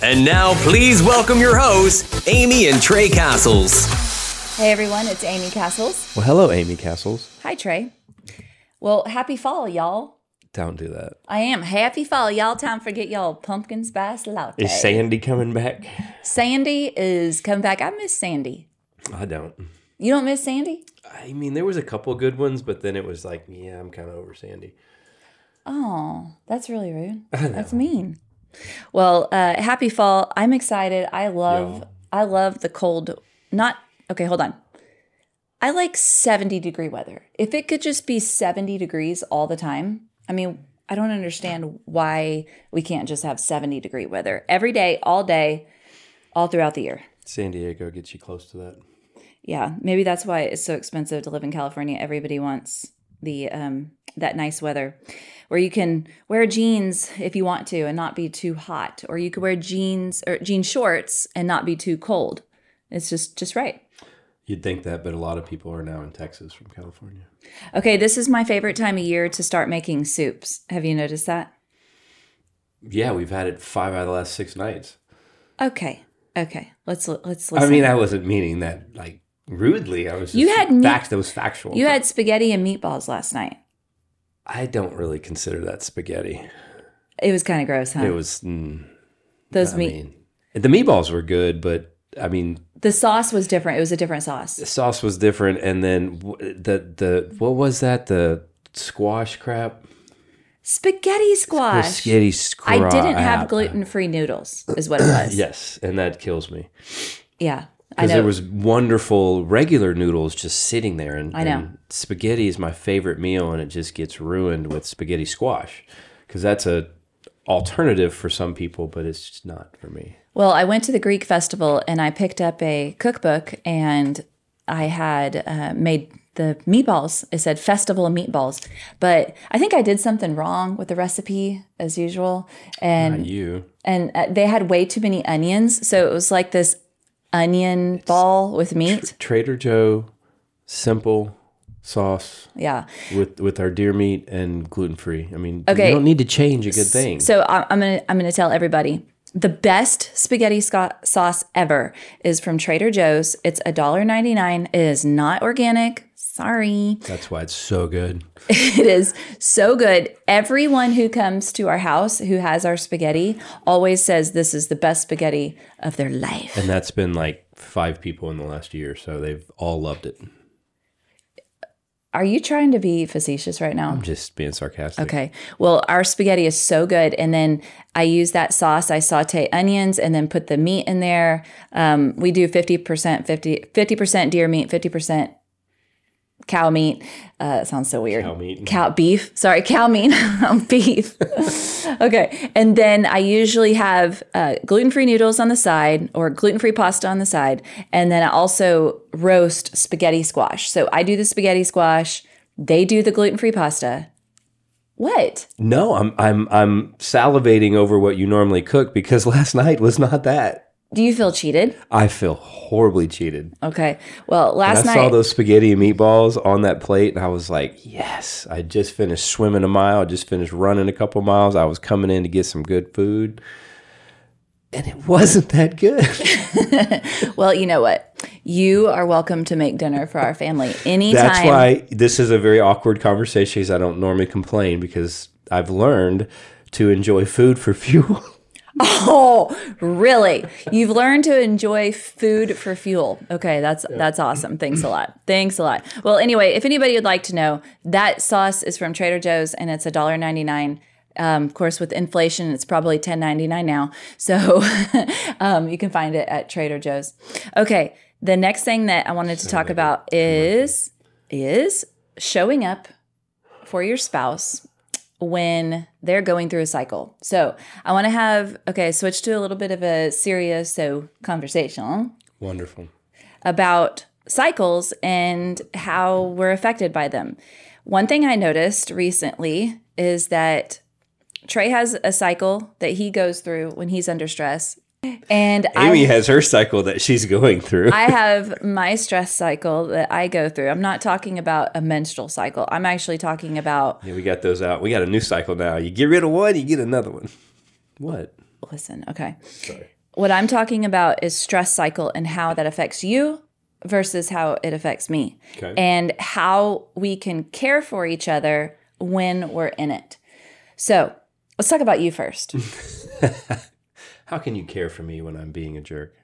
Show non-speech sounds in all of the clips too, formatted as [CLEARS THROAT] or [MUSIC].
And now, please welcome your hosts, Amy and Trey Castles. Hey everyone, it's Amy Castles. Well, hello, Amy Castles. Hi, Trey. Well, happy fall, y'all. Don't do that. I am. Happy fall, y'all. Time for get y'all pumpkin spice latte. Is Sandy coming back? Sandy is coming back. I miss Sandy. I don't. You don't miss Sandy? I mean, there was a couple good ones, but then it was like, yeah, I'm kind of over Sandy. Oh, that's really rude. I know. That's mean. Well, uh, happy fall. I'm excited. I love Yeah. I love the cold. Not okay, hold on. I like 70 degree weather. If it could just be 70 degrees all the time, I mean, I don't understand why we can't just have 70 degree weather every day, all day, all throughout the year. San Diego gets you close to that. Yeah, maybe that's why it's so expensive to live in California. Everybody wants the um that nice weather where you can wear jeans if you want to and not be too hot or you could wear jeans or jean shorts and not be too cold. It's just just right. You'd think that, but a lot of people are now in Texas from California. Okay, this is my favorite time of year to start making soups. Have you noticed that? Yeah, we've had it five out of the last six nights. Okay. Okay. Let's let's listen. I mean, I wasn't meaning that like rudely. I was just You had facts that was factual. you had spaghetti and meatballs last night. I don't really consider that spaghetti. It was kind of gross, huh? It was. Mm, Those I meat mean, the meatballs were good, but I mean, the sauce was different. It was a different sauce. the sauce was different, and then the the what was that? The squash crap. Spaghetti squash. Spaghetti squash. I didn't have gluten free noodles, is what it [COUGHS] was. Yes, and that kills me Yeah. Because there was wonderful regular noodles just sitting there, and I know. and spaghetti is my favorite meal, and it just gets ruined with spaghetti squash because that's a alternative for some people, but it's just not for me. well, I went to the Greek festival and I picked up a cookbook and I had uh, made the meatballs. It said festival of meatballs, but I think I did something wrong with the recipe as usual. And Not you. and uh, they had way too many onions, so it was like this onion ball with meat. Trader Joe, simple sauce Yeah. with with our deer meat and gluten free. I mean, Okay. you don't need to change a good thing. So I'm gonna I'm gonna tell everybody the best spaghetti sco- sauce ever is from Trader Joe's. It's $1.99. It is not organic. Sorry. That's why it's so good. [LAUGHS] It is so good. Everyone who comes to our house who has our spaghetti always says this is the best spaghetti of their life. And that's been like five people in the last year, so they've all loved it. Are you trying to be facetious right now? I'm just being sarcastic. Okay. Well, our spaghetti is so good. And then I use that sauce. I saute onions and then put the meat in there. Um, we do 50%, 50, 50% deer meat, 50% cow meat. Uh, sounds so weird. Cow meat. Cow beef. Sorry, cow meat. [LAUGHS] beef. [LAUGHS] okay. And then I usually have uh, gluten free noodles on the side or gluten free pasta on the side. And then I also roast spaghetti squash. So I do the spaghetti squash, they do the gluten free pasta. What? No, I'm I'm I'm salivating over what you normally cook because [LAUGHS] last night was not that. Do you feel cheated? I feel horribly cheated. Okay. Well, last I night. I saw those spaghetti and meatballs on that plate, and I was like, "Yes!" I just finished swimming a mile. I just finished running a couple miles. I was coming in to get some good food, and it wasn't that good. [LAUGHS] [LAUGHS] well, you know what? You are welcome to make dinner for our family anytime. That's why this is a very awkward conversation because I don't normally complain because I've learned to enjoy food for [LAUGHS] fuel. [LAUGHS] Oh, really? You've learned to enjoy food for fuel. Okay, that's that's awesome. Thanks a lot. Thanks a lot. Well, anyway, if anybody would like to know, that sauce is from Trader Joe's and it's $1.99. Um, of course, with inflation, it's probably $10.99 now. So [LAUGHS] um, you can find it at Trader Joe's. Okay, the next thing that I wanted to talk about is is showing up for your spouse when they're going through a cycle. So I want to have okay, switch to a little bit of a serious so conversational. Wonderful. about cycles and how we're affected by them. One thing I noticed recently is that Trey has a cycle that he goes through when he's under stress. And Amy I, has her cycle that she's going through. I have my stress cycle that I go through. I'm not talking about a menstrual cycle. I'm actually talking about yeah, we got those out. We got a new cycle now. You get rid of one, you get another one. What? listen, okay. Sorry. What I'm talking about is stress cycle and how that affects you versus how it affects me. Okay. And how we can care for each other when we're in it. So, let's talk about you first. [LAUGHS] How can you care for me when I'm being a jerk?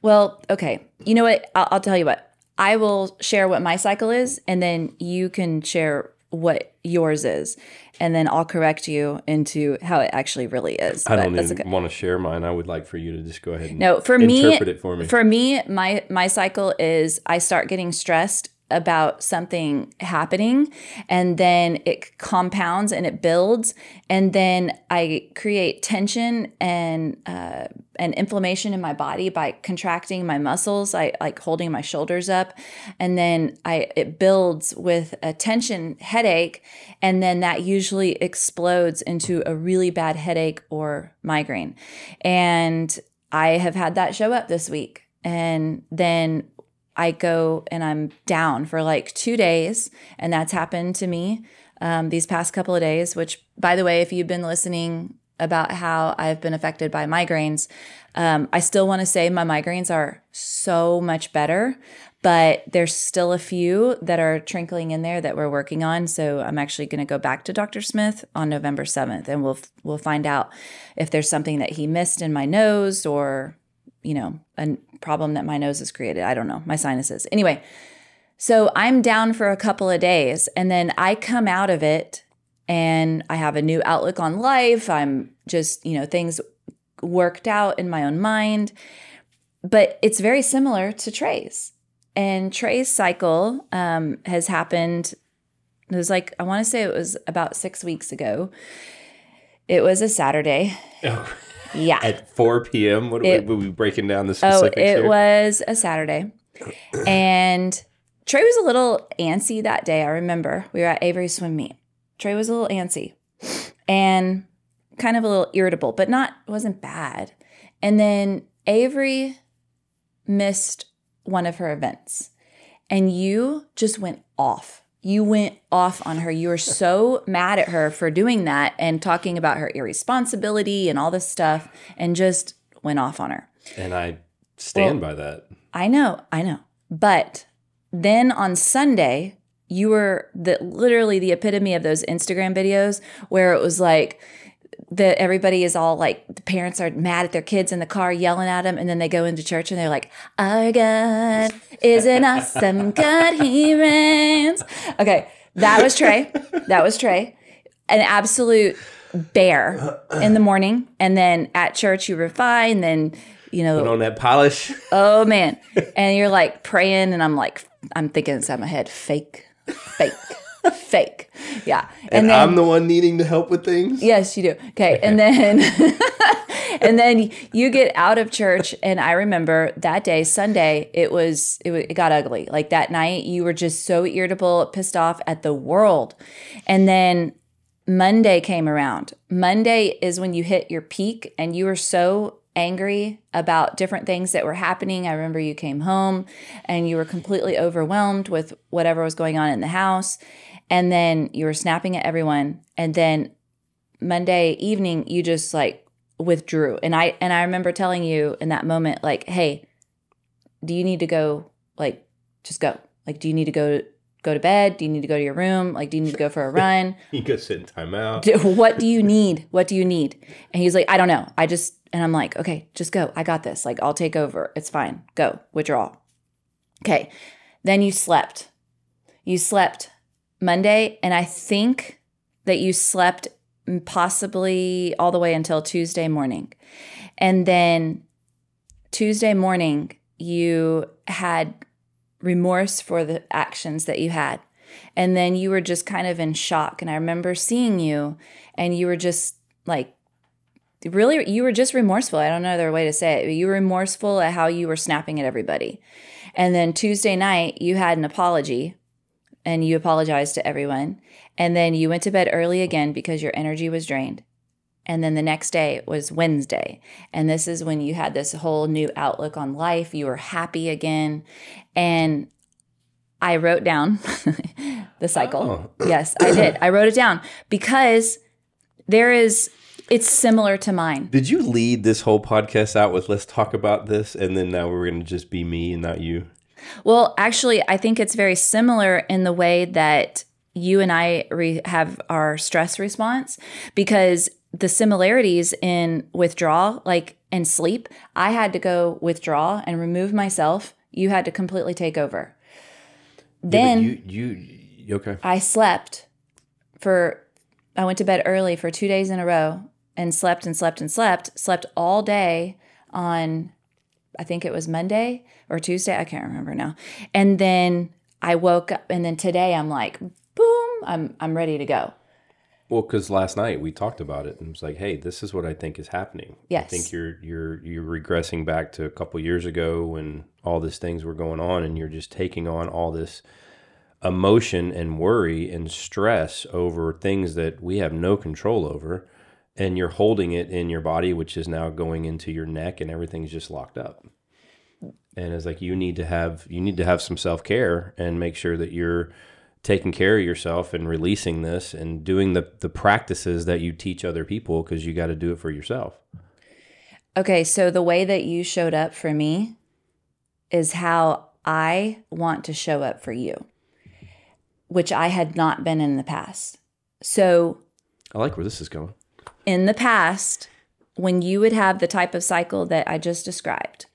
well, okay. You know what? I'll, I'll tell you what. I will share what my cycle is, and then you can share what yours is. And then I'll correct you into how it actually really is. I don't even okay. want to share mine. I would like for you to just go ahead and No, for me, interpret it for me. For me, my my cycle is I start getting stressed about something happening, and then it compounds and it builds, and then I create tension and uh, and inflammation in my body by contracting my muscles. I like holding my shoulders up, and then I it builds with a tension headache, and then that usually explodes into a really bad headache or migraine, and I have had that show up this week. And then I go and I'm down for like two days. And that's happened to me um, these past couple of days, which, by the way, if you've been listening about how I've been affected by migraines, um, I still want to say my migraines are so much better. But there's still a few that are trickling in there that we're working on. So I'm actually going to go back to Dr. Smith on November 7th, and we'll we'll find out if there's something that he missed in my nose or you know, a problem that my nose has created. I don't know, my sinuses. Anyway, so I'm down for a couple of days and then I come out of it and I have a new outlook on life. I'm just, you know, things worked out in my own mind. But it's very similar to Trey's. And Trey's cycle um, has happened, it was like, I want to say it was about six weeks ago. It was a Saturday. Yeah. At 4 p.m., what It- were we breaking down the Oh, it here? was a Saturday. [CLEARS THROAT] and Trey was a little antsy that day. I remember we were at Avery swim meet. Trey was a little antsy and kind of a little irritable, but not wasn't bad. And then Avery missed one of her events. And you just went off you went off on her. You were so mad at her for doing that and talking about her irresponsibility and all this stuff and just went off on her. And I stand by that. I know, I know. But then on Sunday, you were the literally the epitome of those Instagram videos where it was like that everybody is all like the parents are mad at their kids in the car yelling at them and then they go into church and they're like our god is an awesome [LAUGHS] god he reigns. Okay that was trey. That was trey. An absolute bear in the morning and then at church you were fine then you know Put on that polish. oh man. And you're like praying and i'm like i'm thinking inside my head fake fake [LAUGHS] fake yeah And, I'm the one needing to help with things. Yes, you do. Okay. And then [LAUGHS] [LAUGHS] and then you get out of church and I remember that day, Sunday, it was it, it got ugly. Like that night you were just so irritable, pissed off at the world. And then Monday came around. Monday is when you hit your peak and you were so angry about different things that were happening. I remember you came home and you were completely overwhelmed with whatever was going on in the house. And then you were snapping at everyone. And then Monday evening you just like withdrew. And I and I remember telling you in that moment like, "Hey, do you need to go like just go? Like do you need to go go to bed? Do you need to go to your room? Like do you need to go for a run? [LAUGHS] You go sit in timeout. What do you need? What do you need?" And he's like, "I don't know. I just and I'm like, "Okay, just go. I got this. Like I'll take over. It's fine. Go. Withdraw." Okay. Then you slept. You slept Monday and I think that you slept possibly all the way until Tuesday morning. And then Tuesday morning, you had remorse for the actions that you had. And then you were just kind of in shock. And I remember seeing you, and you were just like, really, you were just remorseful. I don't know other way to say it. But you were remorseful at how you were snapping at everybody. And then Tuesday night, you had an apology and you apologized to everyone. And then you went to bed early again because your energy was drained. And then the next day was Wednesday. And this is when you had this whole new outlook on life. You were happy again. And I wrote down [LAUGHS] the cycle. Oh. Yes, I did. I wrote it down because there is, it's similar to mine. Did you lead this whole podcast out with let's talk about this and then now we're going to just be me and not you? Well, actually, I think it's very similar in the way that you and I re- have our stress response because the similarities in withdrawal, like and sleep, I had to go withdraw and remove myself. You had to completely take over. Then you you you- okay. I slept for, I went to bed early for two days in a row and slept and slept and slept, slept all day on, I think it was Monday or Tuesday. I can't remember now. And then I woke up and then today I'm like, boom, I'm, I'm ready to go. Well, because last night we talked about it and it was like, hey, this is what I think is happening. Yes. I think you're you're you're regressing back to a couple years ago when all these things were going on, and you're just taking on all this emotion and worry and stress over things that we have no control over, and you're holding it in your body, which is now going into your neck, and everything's just locked up. And it's like you need to have you need to have some self care and make sure that you're taking care of yourself and releasing this and doing the the practices that you teach other people because you got to do it for yourself. Okay, so the way that you showed up for me is how I want to show up for you, which I had not been in the past. So I like where this is going. In the past, when you would have the type of cycle that I just described,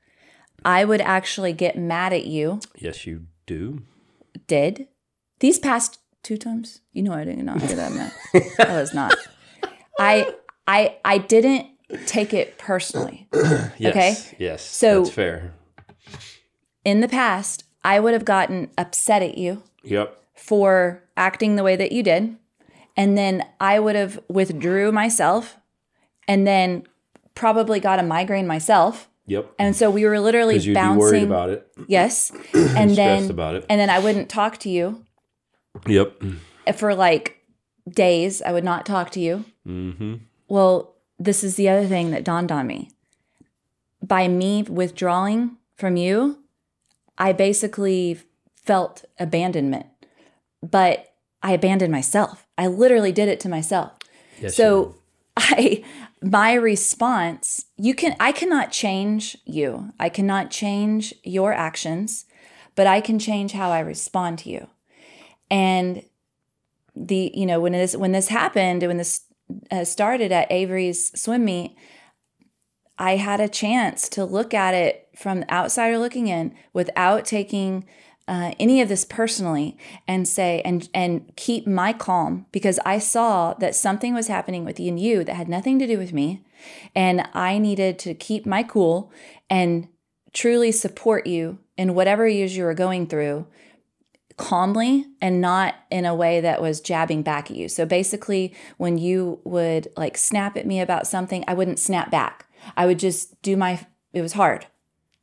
I would actually get mad at you. Yes, you do. Did these past two times? You know, I did not get that mad. I [LAUGHS] was not. I I I didn't take it personally. Yes. Okay. Yes. So- that's fair. In the past, I would have gotten upset at you Yep. for acting the way that you did, and then I would have withdrew myself, and then probably got a migraine myself. Yep. And so we were literally you'd be bouncing. worried about it, Yes. [CLEARS THROAT] And then about it. and then I wouldn't talk to you Yep. for like days. I would not talk to you. Mm-hmm. Well, this is the other thing that dawned on me. By me withdrawing from you, I basically felt abandonment but I abandoned myself. I literally did it to myself. Yes, so [LAUGHS] I my response, you can I cannot change you. I cannot change your actions, but I can change how I respond to you. And the you know when this when this happened when this uh, started at Avery's swim meet, I had a chance to look at it from the outsider looking in without taking uh, any of this personally and say and and keep my calm because I saw that something was happening with you that had nothing to do with me, and I needed to keep my cool and truly support you in whatever is you were going through calmly and not in a way that was jabbing back at you. So basically, when you would like snap at me about something, I wouldn't snap back. I would just do my, it was hard.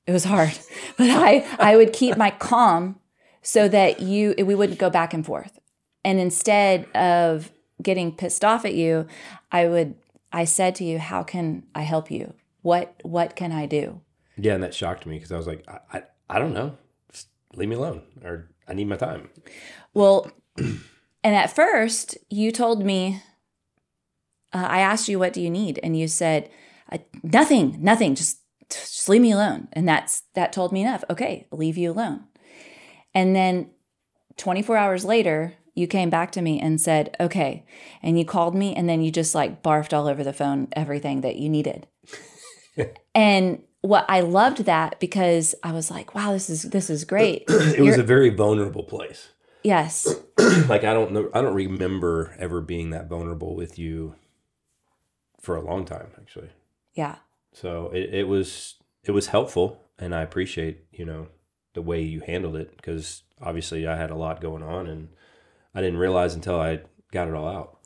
It was hard, [LAUGHS] but I, I would keep my calm so that you, we wouldn't go back and forth. And instead of getting pissed off at you, I would, I said to you, how can I help you? What, what can I do? Yeah, and that shocked me because I was like, I, I, I don't know. Just leave me alone, or I need my time. Well, [CLEARS THROAT] and at first you told me, uh, I asked you, what do you need? And you said, nothing, nothing, just, just leave me alone. And that's, that told me enough. Okay, I'll leave you alone. And then 24 hours later, you came back to me and said, okay. And you called me and then you just like barfed all over the phone everything that you needed. [LAUGHS] and what I loved that because I was like, wow, this is this is great. [CLEARS THROAT] it was a very vulnerable place. yes. [CLEARS THROAT] like I don't know I don't remember ever being that vulnerable with you for a long time actually. Yeah. So it, it was it was helpful and I appreciate, you know, the way you handled it because obviously I had a lot going on and I didn't realize until I got it all out.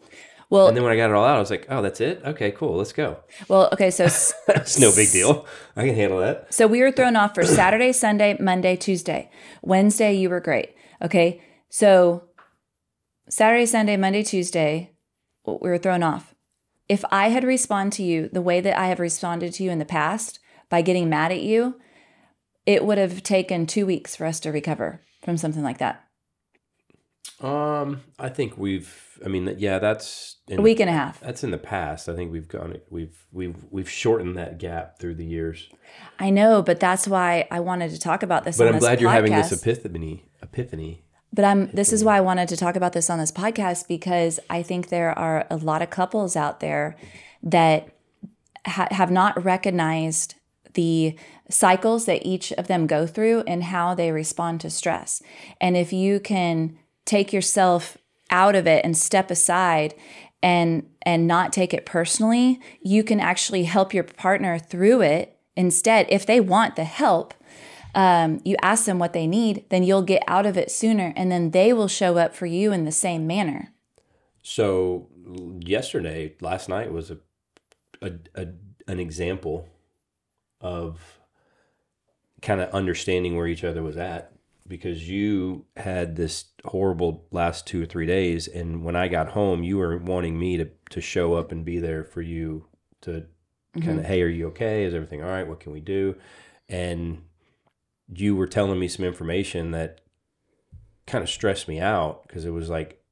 Well, And then when I got it all out, I was like, "Oh, that's it. Okay, cool. Let's go. well, okay, so [LAUGHS] It's no big deal. I can handle that." So we were thrown off for Saturday, Sunday, Monday, Tuesday. Wednesday, you were great. Okay. So Saturday, Sunday, Monday, Tuesday, we were thrown off. If I had responded to you the way that I have responded to you in the past by getting mad at you, it would have taken two weeks for us to recover from something like that. Um, I think we've. I mean, yeah, that's in, A week and a half. That's in the past. I think we've gone. We've we've we've shortened that gap through the years. I know, but that's why I wanted to talk about this. But I'm this glad you're having this epiphany. Epiphany. But I'm this is why I wanted to talk about this on this podcast because I think there are a lot of couples out there that ha- have not recognized the cycles that each of them go through and how they respond to stress. And if you can take yourself out of it and step aside and and not take it personally, you can actually help your partner through it instead if they want the help um, you ask them what they need, then you'll get out of it sooner, and then they will show up for you in the same manner. So yesterday, last night was a, a, a an example of kind of understanding where each other was at because you had this horrible last two or three days and when I got home you were wanting me to to show up and be there for you to kind of hey are you okay? Is everything all right? What can we do? And you were telling me some information that kind of stressed me out because it was like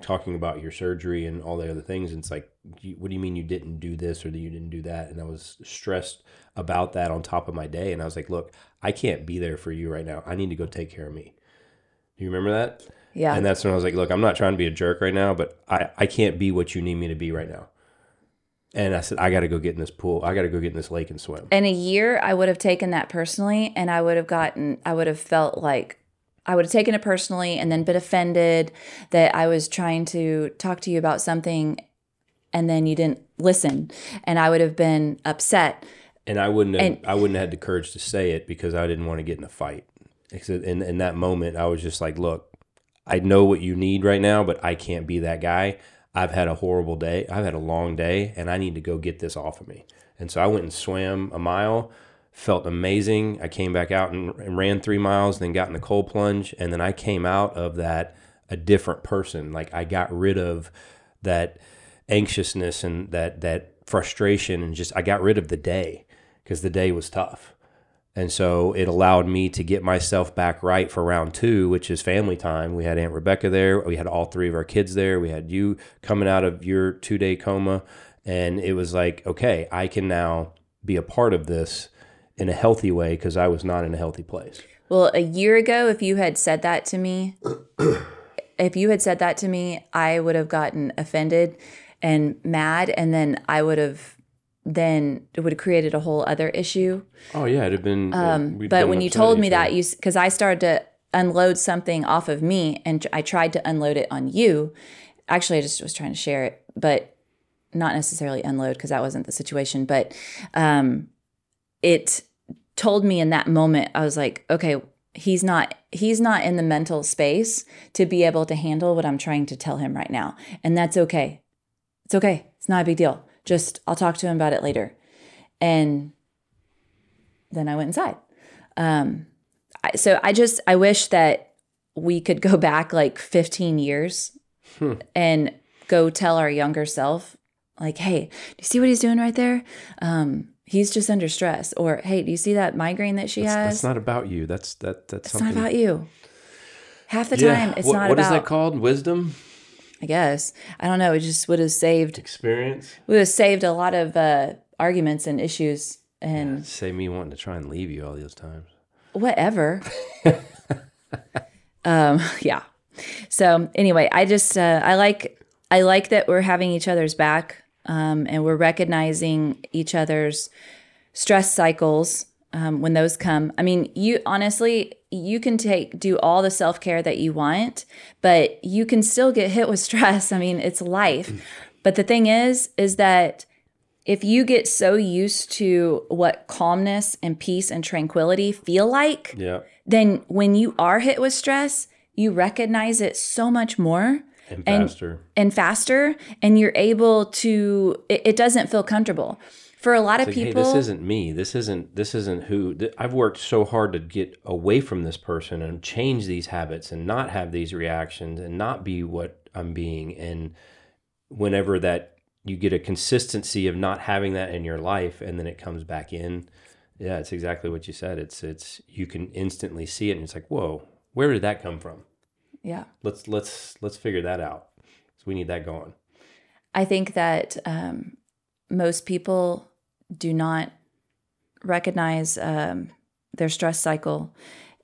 talking about your surgery and all the other things. And it's like, what do you mean you didn't do this or that you didn't do that? And I was stressed about that on top of my day. And I was like, look, I can't be there for you right now. I need to go take care of me. Do you remember that? Yeah. And that's when I was like, look, I'm not trying to be a jerk right now, but I, I can't be what you need me to be right now. And I said, I got to go get in this pool. I got to go get in this lake and swim. in a year, I would have taken that personally, and I would have gotten, I would have felt like I would have taken it personally and then been offended that I was trying to talk to you about something and then you didn't listen. And I would have been upset. and I wouldn't have, And- I wouldn't have had the courage to say it because I didn't want to get in a fight. Except in in that moment, I was just like, "Look, I know what you need right now, but I can't be that guy. I've had a horrible day. I've had a long day, and I need to go get this off of me." And so I went and swam a mile, felt amazing. I came back out and, ran three miles, then got in the cold plunge, and then I came out of that a different person. Like I got rid of that anxiousness and that that frustration, and just I got rid of the day because the day was tough And so it allowed me to get myself back right for round two, which is family time. We had Aunt Rebecca there. We had all three of our kids there. We had you coming out of your two day coma. And it was like, okay, I can now be a part of this in a healthy way because I was not in a healthy place. Well, a year ago, if you had said that to me, [CLEARS THROAT] if you had said that to me, I would have gotten offended and mad. And then I would have then it would have created a whole other issue. Oh yeah, it'd have been. uh, Um, but when you told me that, you because I started to unload something off of me, and I tried to unload it on you. Actually, I just was trying to share it, but not necessarily unload because that wasn't the situation. But um, it told me in that moment, I was like, okay, he's not he's not in the mental space to be able to handle what I'm trying to tell him right now, and that's okay. It's okay. It's not a big deal. Just I'll talk to him about it later, and then I went inside. Um, I, so I just I wish that we could go [LAUGHS] back like 15 years and go tell our younger self, like, hey, do you see what he's doing right there? Um, he's just under stress. Or hey, do you see that migraine that she That's, has? that's not about you. That's that. That's it's something. not about you. Half the Yeah. time, it's what, not what is about. that called? Wisdom, I guess I don't know. It just would have saved experience. would have saved a lot of uh, arguments and issues and save me wanting to try and leave you all those times. whatever. [LAUGHS] um, yeah. So anyway, I just uh, I like I like that we're having each other's back um, and we're recognizing each other's stress cycles um, when those come. I mean, you honestly you can take do all the self care that you want, but you can still get hit with [LAUGHS] stress. I mean, it's life. But the thing is, is that if you get so used to what calmness and peace and tranquility feel like, Yeah, then when you are hit with stress, you recognize it so much more and And- faster. and faster, and you're able to, it, it doesn't feel comfortable. For a lot of Like, hey, people, this isn't me. This isn't. This isn't who. Th- I've worked so hard to get away from this person and change these habits and not have these reactions and not be what I'm being. And whenever that you get a consistency of not having that in your life, and then it comes back in. Yeah, it's exactly what you said. It's it's you can instantly see it, and it's like, whoa, where did that come from? yeah. Let's let's let's figure that out. So we need that going. I think that um, most people do not recognize um, their stress cycle,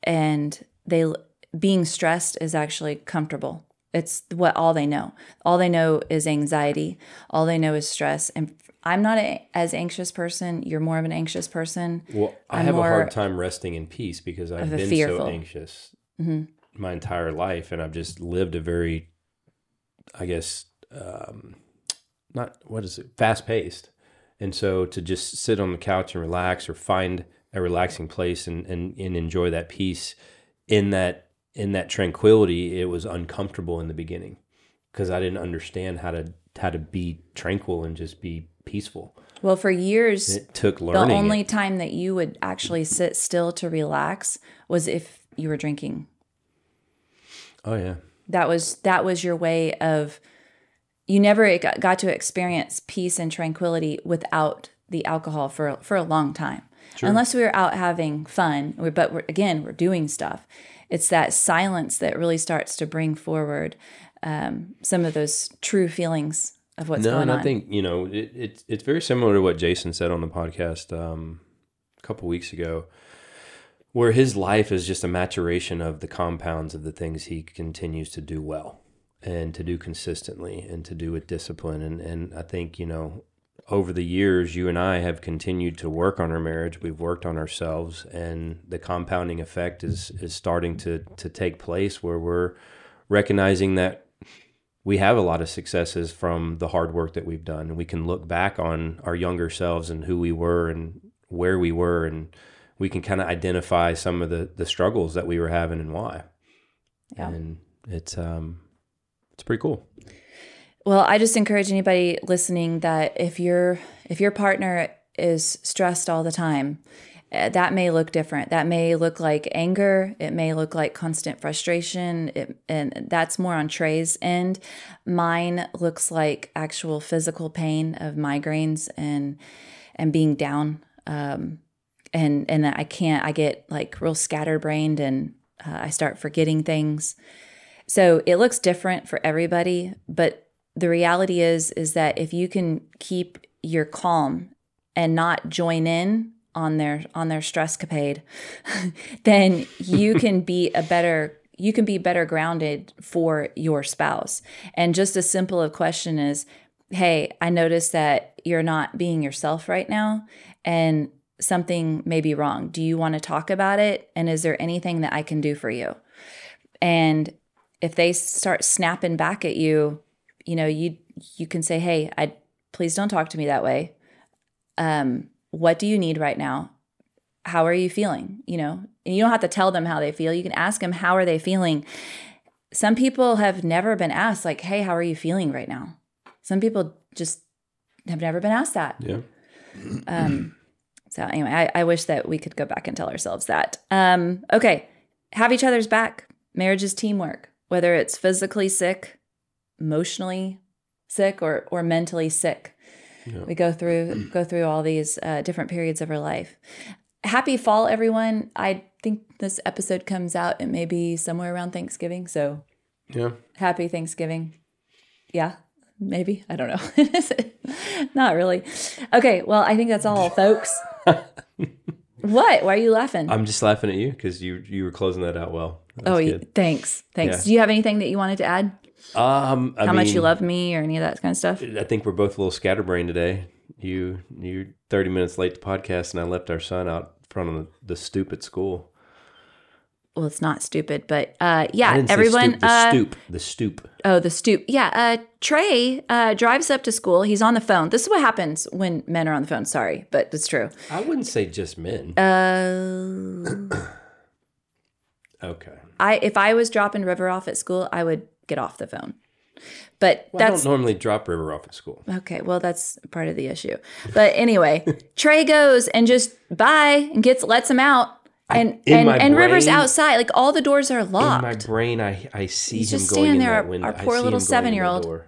and they being stressed is actually comfortable. It's what all they know. All they know is anxiety. All they know is stress. And I'm not a, as anxious person. You're more of an anxious person. Well, I I'm have a hard time resting in peace because I've been fearful. so anxious Mhm. my entire life, and I've just lived a very, I guess, um, not what is it, fast paced, and so to just sit on the couch and relax or find a relaxing place and and, and enjoy that peace in that in that tranquility, it was uncomfortable in the beginning because I didn't understand how to how to be tranquil and just be peaceful. Well, for years, It took the learning. it. only time that you would actually sit still to relax was if you were drinking. oh yeah. that was that was your way of you never got, to experience peace and tranquility without the alcohol for for a long time. Unless we were out having fun but we're, again we're doing stuff. It's that silence that really starts to bring forward um, some of those true feelings of what's no, going and on. I think you know it, it's it's very similar to what Jason said on the podcast um, a couple weeks ago, where his life is just a maturation of the compounds of the things he continues to do well and to do consistently and to do with discipline. And and I think you know over the years, you and I have continued to work on our marriage. We've worked on ourselves, and the compounding effect is is starting to to take place where we're recognizing that we have a lot of successes from the hard work that we've done and we can look back on our younger selves and who we were and where we were and we can kind of identify some of the the struggles that we were having and why Yeah. and it's um it's pretty cool Well, I just encourage anybody listening that if your if your partner is stressed all the time, uh, that may look different. That may look like anger. It may look like constant frustration. It, and that's more on Trey's end. Mine looks like actual physical pain of migraines and and being down. Um, and and I can't. I get like real scatterbrained, and uh, I start forgetting things. So it looks different for everybody, but the reality is is that if you can keep your calm and not join in on their on their stress capade, [LAUGHS] then you [LAUGHS] can be a better you can be better grounded for your spouse. And just as simple a question is, hey, I noticed that you're not being yourself right now and something may be wrong. Do you want to talk about it? And is there anything that I can do for you? And if they start snapping back at you, you know, you you can say, "Hey, I please don't talk to me that way. Um, what do you need right now? How are you feeling? You know, and you don't have to tell them how they feel. You can ask them how are they feeling. Some people have never been asked like, "Hey, how are you feeling right now?" Some people just have never been asked that. Yeah. [CLEARS THROAT] Um, so anyway, I, I wish that we could go back and tell ourselves that. Um, okay, have each other's back. Marriage is teamwork, whether it's physically sick, emotionally sick, or or mentally sick. Yeah. We go through [CLEARS THROAT] go through all these uh, different periods of our life. Happy fall, everyone! I think this episode comes out. It may be somewhere around Thanksgiving, so Yeah. happy Thanksgiving. Yeah, maybe. I don't know. [LAUGHS] Not really. Okay, well, I think that's all, [LAUGHS] folks. [LAUGHS] what? Why are you laughing? I'm just laughing at you because you you were closing that out well. Oh, good. thanks. Thanks. Yeah. Do you have anything that you wanted to add? Um, I How much you love me or any of that kind of stuff? I think we're both a little scatterbrained today. You you're 30 minutes late to podcast, and I left our son out in front of the, the stoop at school. Well, it's not stupid, but uh, yeah, everyone. stoop, the uh, stoop, the stoop. Oh, the stoop. Yeah. Uh, Trey uh, drives up to school. He's on the phone. This is what happens when men are on the phone. Sorry, but it's true. I wouldn't say just men. Uh, okay. I if I was dropping River off at school, I would get off the phone. But Well, I that's don't normally drop River off at school. okay. Well, that's part of the issue. But anyway, [LAUGHS] Trey goes and just bye and gets lets him out, and in and, and River's outside. Like all the doors are In my brain, I I see He's him just going standing in there, that our- window. our poor little him the seven-year-old. door.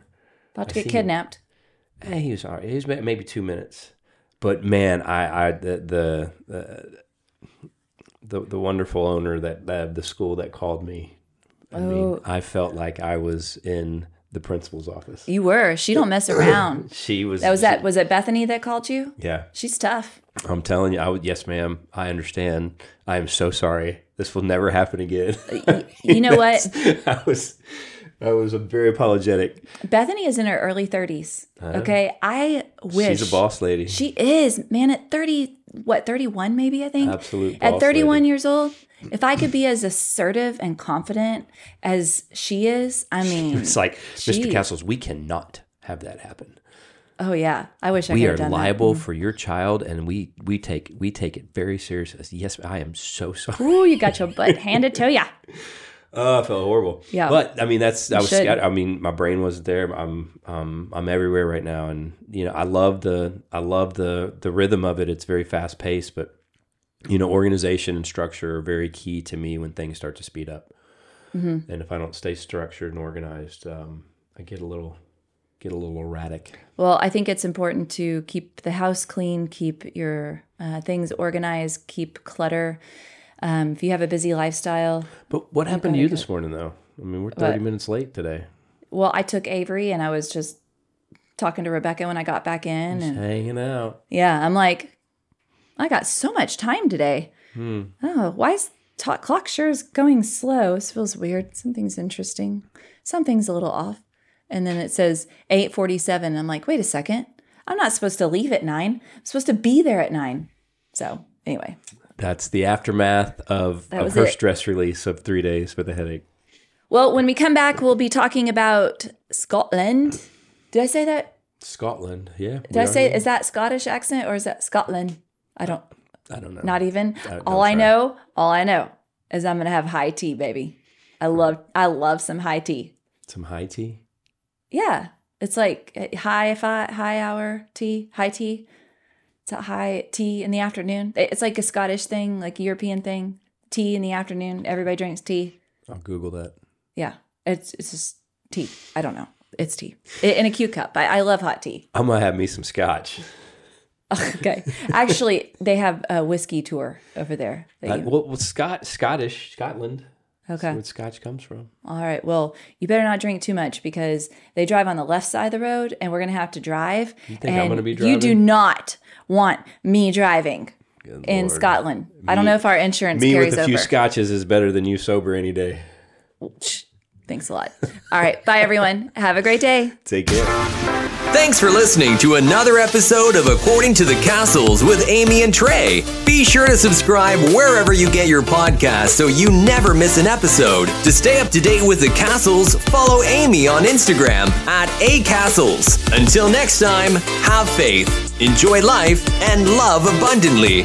About to I get him. kidnapped. Eh, he was all right. He was maybe two minutes, but man, I, I the the uh, the, the wonderful owner that uh, the school that called me. I mean, Oh. I felt like I was in the principal's office. You were. She don't mess around. [LAUGHS] She was. That was that. Was it Bethany that called you? Yeah, She's tough. I'm telling you. I would. Yes, ma'am. I understand. I am so sorry. This will never happen again. You know [LAUGHS] what? I was. I was very apologetic. Bethany is in her early 30s. Okay. I wish. She's a boss lady. She is, man, at 30, what, 31 maybe, I think? Absolute At 31 lady. years old, if I could be as assertive and confident as she is, I [LAUGHS] mean, It's like, Jeez. Mr. Castles, we cannot have that happen. oh yeah, I wish I we could are have done Mm-hmm. liable for your child and we we take we take it very seriously yes i am so [LAUGHS] sorry that. Ooh, you got your butt handed to ya. [LAUGHS] oh i felt horrible Yeah. but i mean that's i was should. scat- i mean my brain wasn't there i'm um i'm everywhere right now and you know i love the i love the the rhythm of it it's very fast paced but you know organization and structure are very key to me when things start to speed up Mm-hmm. and if i don't stay structured and organized um i get a little get a little erratic Well, I think it's important to keep the house clean, keep your uh, things organized, keep clutter. Um, if you have a busy lifestyle, but what happened to you this morning though i mean we're 30 minutes late today well, I took Avery and I was just talking to Rebecca when I got back in, and hanging out Yeah, I'm like, I got so much time today. Oh, why is t- clock sure is going slow? This feels weird. Something's interesting. Something's a little off. And then it says 8:47. I'm like, wait a second. I'm not supposed to leave at nine. I'm supposed to be there at nine. So anyway, That's the aftermath of, of her it. stress release of three days with a headache. well, when we come back, we'll be talking about Scotland. Did I say that? Scotland, yeah. Did I say is that Scottish accent or is that Scotland? I don't. I don't know. Not even. all I know, all I know is I'm gonna have high tea, baby. I love, I love some high tea. Some high tea. Yeah, it's like uh, high fi high hour tea, high tea. It's a high tea in the afternoon. It's like a Scottish thing, like a European thing. Tea in the afternoon. Everybody drinks tea. I'll Google that. Yeah, it's it's just tea. I don't know. It's tea in cute cup. I, I love hot tea. I'm gonna have me some scotch. [LAUGHS] okay. Actually, they have a whiskey tour over there. Uh, you- well, well, Scott, Scottish, Scotland. That's Okay. where Scotch comes from. All right. Well, you better not drink too much because they drive on the left side of the road and we're going to have to drive. You think I'm gonna be driving? You do not want me driving in Lord. Scotland. I don't know if our insurance Me carries with a few over. scotches is better than you sober any day. Thanks a lot. All right. Bye, everyone. Have a great day. Take care. Thanks for listening to another episode of According to the Castles with Amy and Trey. Be sure to subscribe wherever you get your podcast so you never miss an episode. To stay up to date with the Castles, follow Amy on Instagram at acastles. Until next time, have faith, enjoy life, and love abundantly.